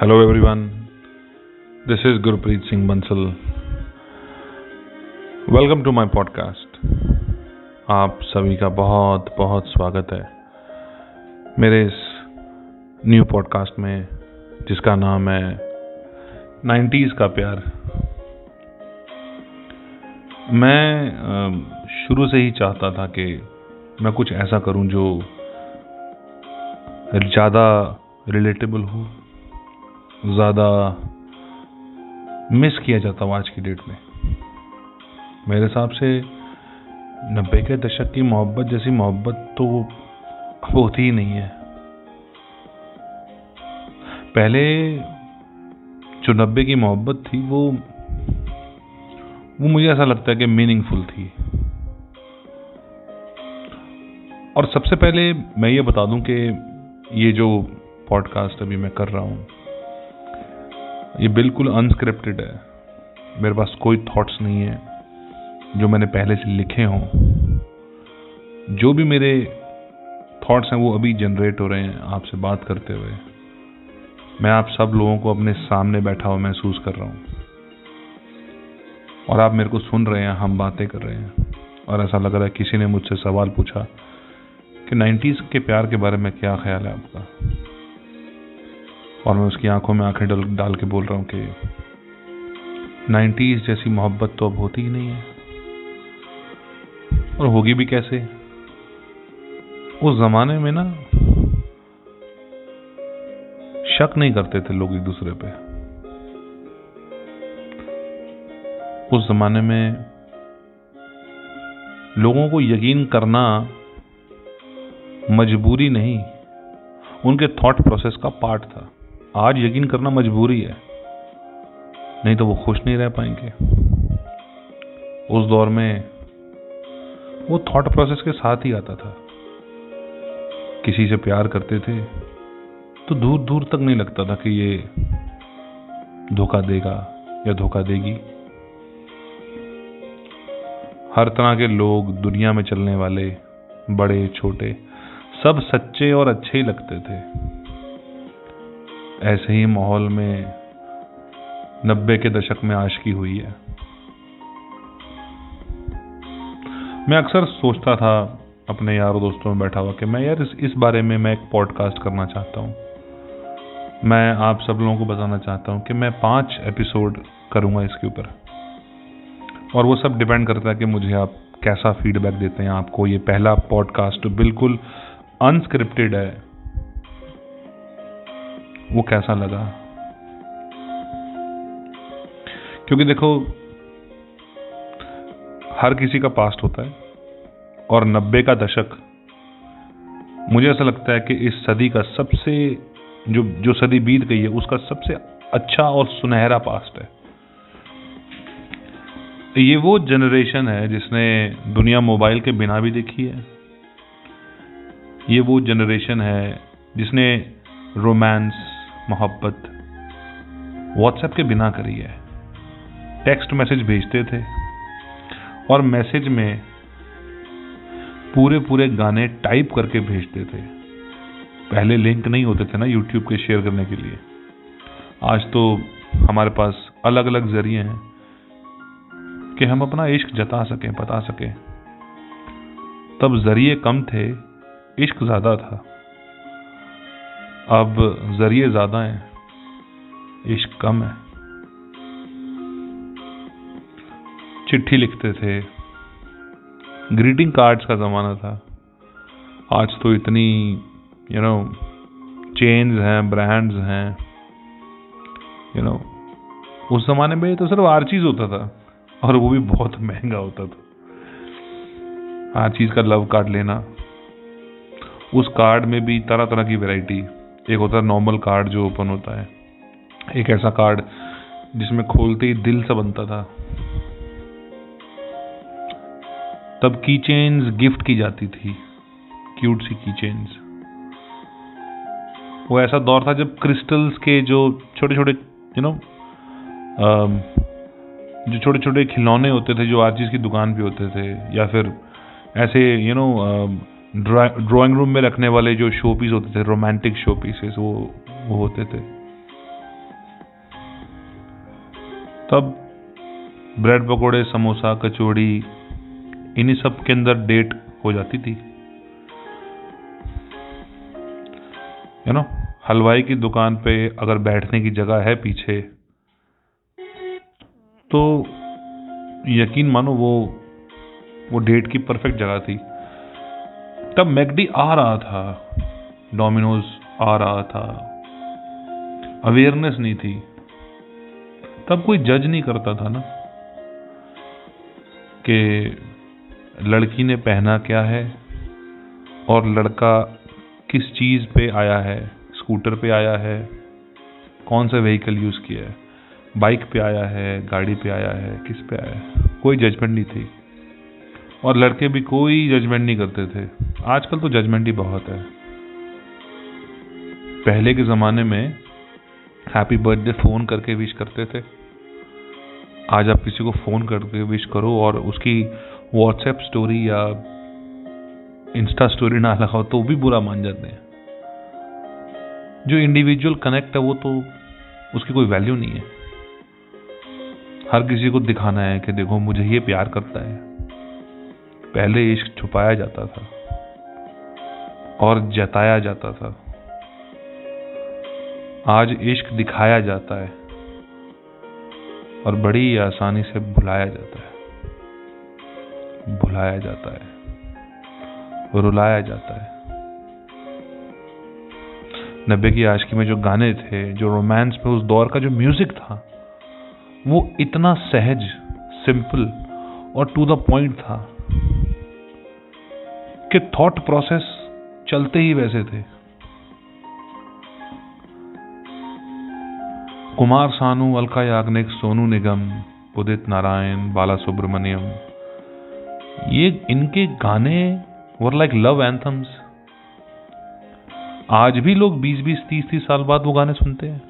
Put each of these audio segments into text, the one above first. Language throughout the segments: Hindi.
Hello everyone, this is Gurpreet Singh Bansal. Welcome to my podcast आप सभी का बहुत बहुत स्वागत है मेरे इस न्यू पॉडकास्ट में जिसका नाम है नाइन्टीज़ का प्यार। मैं शुरू से ही चाहता था कि मैं कुछ ऐसा करूँ जो ज़्यादा रिलेटेबल हो। ज़्यादा मिस किया जाता हूँ आज की डेट में। मेरे हिसाब से नब्बे के दशक की मोहब्बत जैसी मोहब्बत तो होती ही नहीं है। पहले जो नब्बे की मोहब्बत थी, वो वो मुझे ऐसा लगता है कि मीनिंगफुल थी। और सबसे पहले मैं ये बता दूँ कि ये जो पॉडकास्ट अभी मैं कर रहा हूँ ये बिल्कुल अनस्क्रिप्टेड है। मेरे पास कोई थॉट्स नहीं है, जो मैंने पहले से लिखे हों। जो भी मेरे थॉट्स हैं, वो अभी जनरेट हो रहे हैं आपसे बात करते हुए। मैं आप सब लोगों को अपने सामने बैठा हुआ महसूस कर रहा हूँ। और आप मेरे को सुन रहे हैं, हम बातें कर रहे हैं। और ऐसा लग रहा है किसी ने मुझसे सवाल पूछा कि नाइन्टीज़ के प्यार के बारे में क्या ख्याल है आपका? और मैं उसकी आँखों में आँखें डाल डाल के बोल रहा हूँ कि नाइन्टीज जैसी मोहब्बत तो अब होती ही नहीं है। और होगी भी कैसे? उस जमाने में ना शक नहीं करते थे लोग एक दूसरे पे। उस जमाने में लोगों को यकीन करना मजबूरी नहीं, उनके थॉट प्रोसेस का पार्ट था। आज यकीन करना मजबूरी है। नहीं तो वो खुश नहीं रह पाएँगे। उस दौर में वो थॉट प्रोसेस के साथ ही आता था। किसी से प्यार करते थे तो दूर दूर तक नहीं लगता था कि ये धोखा देगा या धोखा देगी। हर तरह के लोग, दुनिया में चलने वाले, बड़े, छोटे, सब सच्चे और अच्छे ही लगते थे। ऐसे ही माहौल में नब्बे के दशक में आशकी हुई है। मैं अक्सर सोचता था अपने यारों दोस्तों में बैठा हुआ कि मैं यार इस, इस बारे में मैं एक पॉडकास्ट करना चाहता हूँ। मैं आप सब लोगों को बताना चाहता हूँ कि मैं पाँच एपिसोड करूँगा इसके ऊपर। और वो सब डिपेंड करता है कि मुझे आप कैसा फीडबैक देते हैं। आपको ये पहला पॉडकास्ट बिल्कुल अनस्क्रिप्टेड है। वो कैसा लगा? क्योंकि देखो, हर किसी का पास्ट होता है और नब्बे का दशक, मुझे ऐसा लगता है कि इस सदी का सबसे, जो जो सदी बीत गई है, उसका सबसे अच्छा और सुनहरा पास्ट है। ये वो जनरेशन है जिसने दुनिया मोबाइल के बिना भी देखी है। ये वो जनरेशन है जिसने रोमांस मोहब्बत। व्हाट्सएप के बिना करी है टेक्स्ट मैसेज भेजते थे। और मैसेज में पूरे पूरे गाने टाइप करके भेजते थे। पहले लिंक नहीं होते थे ना यूट्यूब के शेयर करने के लिए। आज तो हमारे पास अलग अलग ज़रिए हैं कि हम अपना इश्क जता सकें, बता सकें। तब ज़रिए कम थे, इश्क ज़्यादा था। अब ज़रिए ज़्यादा हैं, इश्क कम है। चिट्ठी लिखते थे। ग्रीटिंग कार्ड्स का ज़माना था। आज तो इतनी यू नो चेन्स हैं ब्रांड्स हैं। यू नो उस ज़माने में तो सिर्फ़ हर चीज़ होता था और वो भी बहुत महँगा होता था। हर चीज़ का लव कार्ड लेना, उस कार्ड में भी तरह तरह की वैरायटी एक होता है नॉर्मल कार्ड जो ओपन होता है। एक ऐसा कार्ड जिसमें खोलते ही दिल सा बनता था। तब की चेन्स गिफ्ट की जाती थी। क्यूट सी की चेन्स वो ऐसा दौर था जब क्रिस्टल्स के जो छोटे छोटे यू नो जो छोटे छोटे खिलौने होते थे, जो आर्चिस की दुकान पे होते थे, या फिर ऐसे यू नो ड्राइंग रूम में रखने वाले जो शो पीस होते थे रोमांटिक शो पीसेस वो वो होते थे। तब ब्रेड पकोड़े, समोसा, कचौड़ी, इन्हीं सब के अंदर डेट हो जाती थी। यू नो हलवाई की दुकान पे अगर बैठने की जगह है पीछे तो यकीन मानो वो वो डेट की परफेक्ट जगह थी। तब मैकडी आ रहा था। डोमिनोज आ रहा था। अवेयरनेस नहीं थी। तब कोई जज नहीं करता था ना कि लड़की ने पहना क्या है और लड़का किस चीज़ पे आया है, स्कूटर पे आया है, कौन सा व्हीकल यूज़ किया है बाइक पे आया है, गाड़ी पे आया है, किस पे आया है। कोई जजमेंट नहीं थी। और लड़के भी कोई जजमेंट नहीं करते थे। आजकल तो जजमेंट ही बहुत है। पहले के ज़माने में हैप्पी बर्थडे फ़ोन करके विश करते थे। आज आप किसी को फ़ोन करके विश करो और उसकी व्हाट्सएप स्टोरी या इंस्टा स्टोरी ना लगाओ तो भी बुरा मान जाते हैं। जो इंडिविजुअल कनेक्ट है वो तो उसकी कोई वैल्यू नहीं है। हर किसी को दिखाना है कि देखो मुझे ये प्यार करता है। पहले इश्क छुपाया जाता था और जताया जाता था। आज इश्क दिखाया जाता है और बड़ी आसानी से भुलाया जाता है। भुलाया जाता है। रुलाया जाता है। नब्बे की आशकी में जो गाने थे, जो रोमांस में उस दौर का जो म्यूज़िक था, वो इतना सहज सिंपल और टू द पॉइंट था। कि थॉट प्रोसेस चलते ही वैसे थे। कुमार सानू, अलका याग्निक, सोनू निगम, उदित नारायण बाला सुब्रमण्यम ये इनके गाने वर लाइक लव एंथम्स आज भी लोग 20-20 30-30 साल बाद वो गाने सुनते हैं।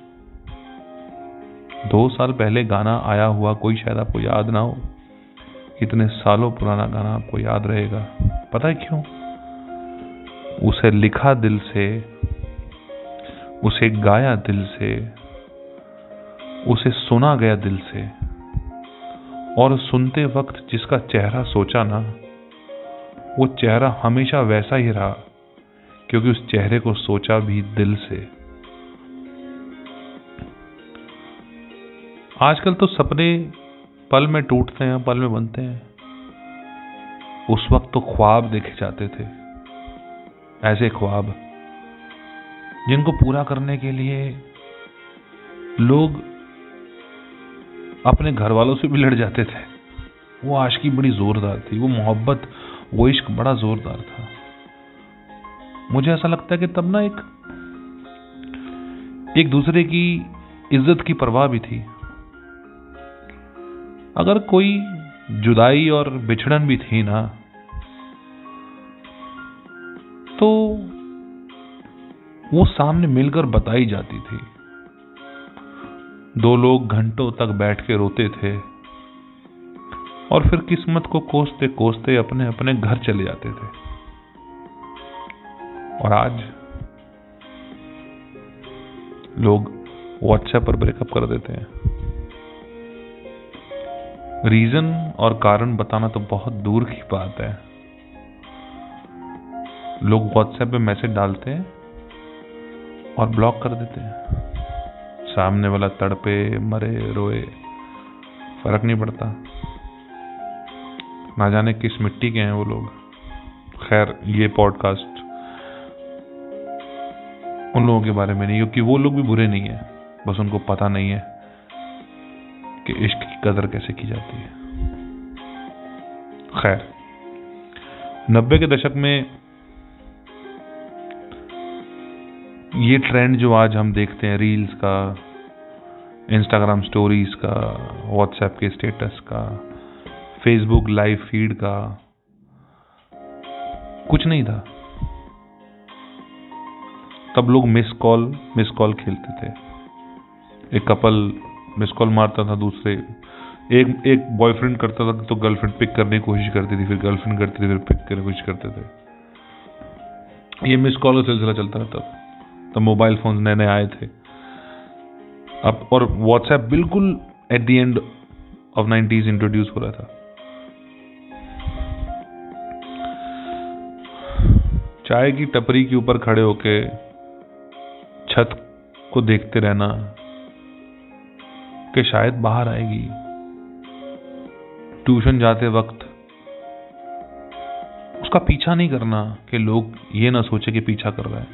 दो साल पहले गाना आया हुआ, कोई शायद आपको याद ना हो। इतने सालों पुराना गाना आपको याद रहेगा। पता है क्यों? उसे लिखा दिल से, उसे गाया दिल से, उसे सुना गया दिल से। और सुनते वक्त जिसका चेहरा सोचा ना, वो चेहरा हमेशा वैसा ही रहा, क्योंकि उस चेहरे को सोचा भी दिल से। आजकल तो सपने पल में टूटते हैं, पल में बनते हैं। उस वक्त तो ख्वाब देखे जाते थे, ऐसे ख्वाब, जिनको पूरा करने के लिए लोग अपने घर वालों से भी लड़ जाते थे। वो आशकी बड़ी जोरदार थी, वो मोहब्बत, वो इश्क बड़ा जोरदार था। मुझे ऐसा लगता है कि तब ना एक एक दूसरे की इज़्ज़त की परवाह भी थी। अगर कोई जुदाई और बिछड़न भी थी ना तो वो सामने मिलकर बताई जाती थी। दो लोग घंटों तक बैठ के रोते थे और फिर किस्मत को कोसते कोसते अपने अपने घर चले जाते थे। और आज लोग व्हाट्सएप पर ब्रेकअप कर देते हैं। रीजन और कारण बताना तो बहुत दूर की बात है। लोग व्हाट्सएप पे मैसेज डालते हैं और ब्लॉक कर देते हैं। सामने वाला तड़पे, मरे, रोए, फ़र्क नहीं पड़ता। ना जाने किस मिट्टी के हैं वो लोग। खैर, ये पॉडकास्ट उन लोगों के बारे में नहीं, क्योंकि वो लोग भी बुरे नहीं है। बस उनको पता नहीं है। कि इश्क की कदर कैसे की जाती है? खैर, नब्बे के दशक में ये ट्रेंड जो आज हम देखते हैं रील्स का इंस्टाग्राम स्टोरीज का व्हाट्सएप के स्टेटस का फेसबुक लाइव फ़ीड का, कुछ नहीं था। तब लोग मिस कॉल मिस कॉल खेलते थे। एक कपल मिस कॉल मारता था दूसरे। एक एक बॉयफ्रेंड करता था तो गर्लफ्रेंड पिक करने की कोशिश करती थी, फिर गर्लफ्रेंड करती थी, फिर पिक करने की कोशिश करते थे। ये मिस कॉल का सिलसिला चलता था। तब तब मोबाइल फ़ोन नए नए आए थे। अब, और व्हाट्सएप बिल्कुल at the end of nineties introduce हो रहा था। चाय की टपरी के ऊपर खड़े होके छत को देखते रहना कि शायद बाहर आएगी। ट्यूशन जाते वक्त उसका पीछा नहीं करना कि लोग ये ना सोचे कि पीछा कर रहा है।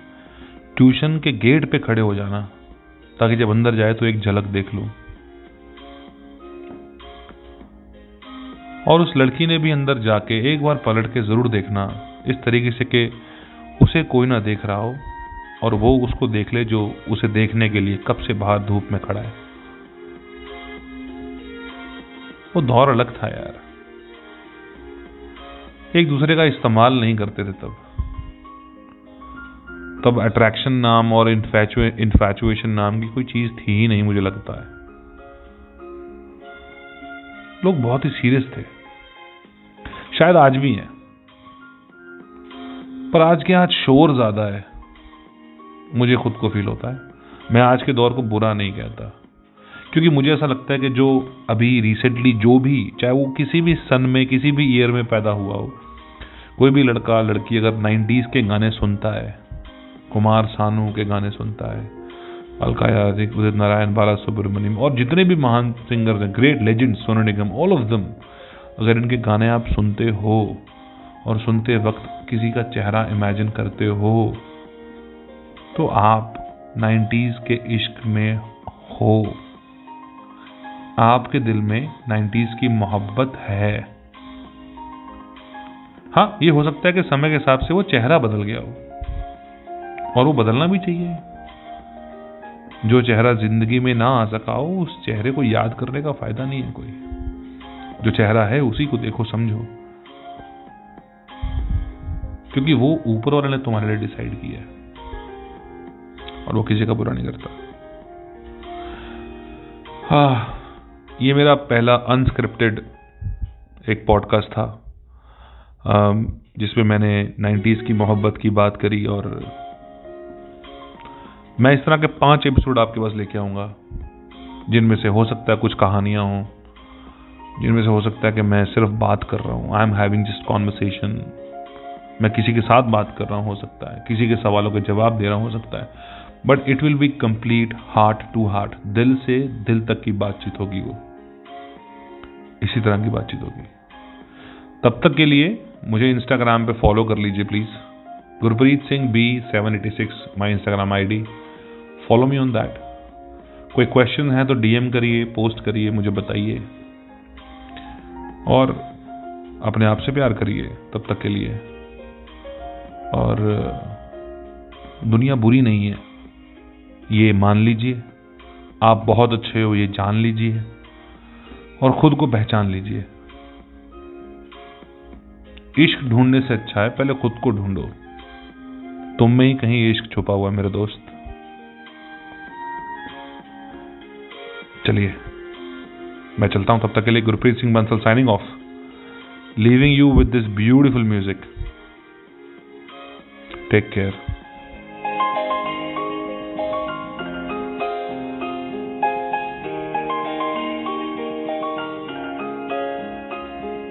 ट्यूशन के गेट पे खड़े हो जाना, ताकि जब अंदर जाए तो एक झलक देख लूँ। और उस लड़की ने भी अंदर जाके एक बार पलट के ज़रूर देखना, इस तरीके से कि उसे कोई ना देख रहा हो, और वो उसको देख ले जो उसे देखने के लिए कब से बाहर धूप में खड़ा है। वो दौर अलग था यार। एक दूसरे का इस्तेमाल नहीं करते थे तब। तब अट्रैक्शन नाम और इन्फैचुएशन नाम की कोई चीज़ थी ही नहीं मुझे लगता है। लोग बहुत ही सीरियस थे। शायद आज भी हैं। पर आज के आज शोर ज़्यादा है। मुझे खुद को फील होता है। मैं आज के दौर को बुरा नहीं कहता। क्योंकि मुझे ऐसा लगता है कि जो अभी रिसेंटली जो भी, चाहे वो किसी भी सन में, किसी भी ईयर में पैदा हुआ हो, कोई भी लड़का, लड़की अगर नाइन्टीज के गाने सुनता है, कुमार सानू के गाने सुनता है, अलका यादिक उदित नारायण, बाला सुब्रमण्यम, और जितने भी महान सिंगर हैं great legend Sonu Nigam all of them अगर इनके गाने आप सुनते हो, और सुनते वक्त किसी का चेहरा इमेजिन करते हो तो आप नाइन्टीज के इश्क में हो। आपके दिल में नाइन्टीज की मोहब्बत है। हाँ ये हो सकता है कि समय के हिसाब से वो चेहरा बदल गया हो। और वो बदलना भी चाहिए। जो चेहरा ज़िंदगी में ना आ सका हो, उस चेहरे को याद करने का फ़ायदा नहीं है कोई। जो चेहरा है, उसी को देखो, समझो। क्योंकि वो ऊपर वाले ने तुम्हारे लिए डिसाइड किया है। और वो किसी का बुरा नहीं करता। हाँ। ये मेरा पहला अनस्क्रिप्टेड एक पॉडकास्ट था जिसमें मैंने 90s की मोहब्बत की बात करी और मैं इस तरह के पाँच एपिसोड आपके पास लेके आऊँगा, जिनमें से हो सकता है कुछ कहानियाँ हों, जिनमें से हो सकता है कि मैं सिर्फ़ बात कर रहा हूँ I am having just conversation मैं किसी के साथ बात कर रहा हूँ, हो सकता है, किसी के सवालों के जवाब दे रहा हूँ, हो सकता है but it will be complete heart to heart दिल से दिल तक की बातचीत होगी वो। इसी तरह की बातचीत होगी। तब तक के लिए मुझे इंस्टाग्राम पे फॉलो कर लीजिए please Gurpreet Singh B seven eighty six my Instagram I D follow me on that कोई क्वेश्चन है तो डीएम करिए पोस्ट करिए, मुझे बताइए। और अपने आप से प्यार करिए तब तक के लिए। और, दुनिया बुरी नहीं है। ये मान लीजिए। आप बहुत अच्छे हो, ये जान लीजिए। और खुद को पहचान लीजिए। इश्क ढूँढने से अच्छा है, पहले खुद को ढूंढो। तुम में ही कहीं इश्क छुपा हुआ है, मेरे दोस्त। चलिए, मैं चलता हूँ तब तक के लिए। Gurpreet Singh Bansal signing off leaving you with this beautiful music take care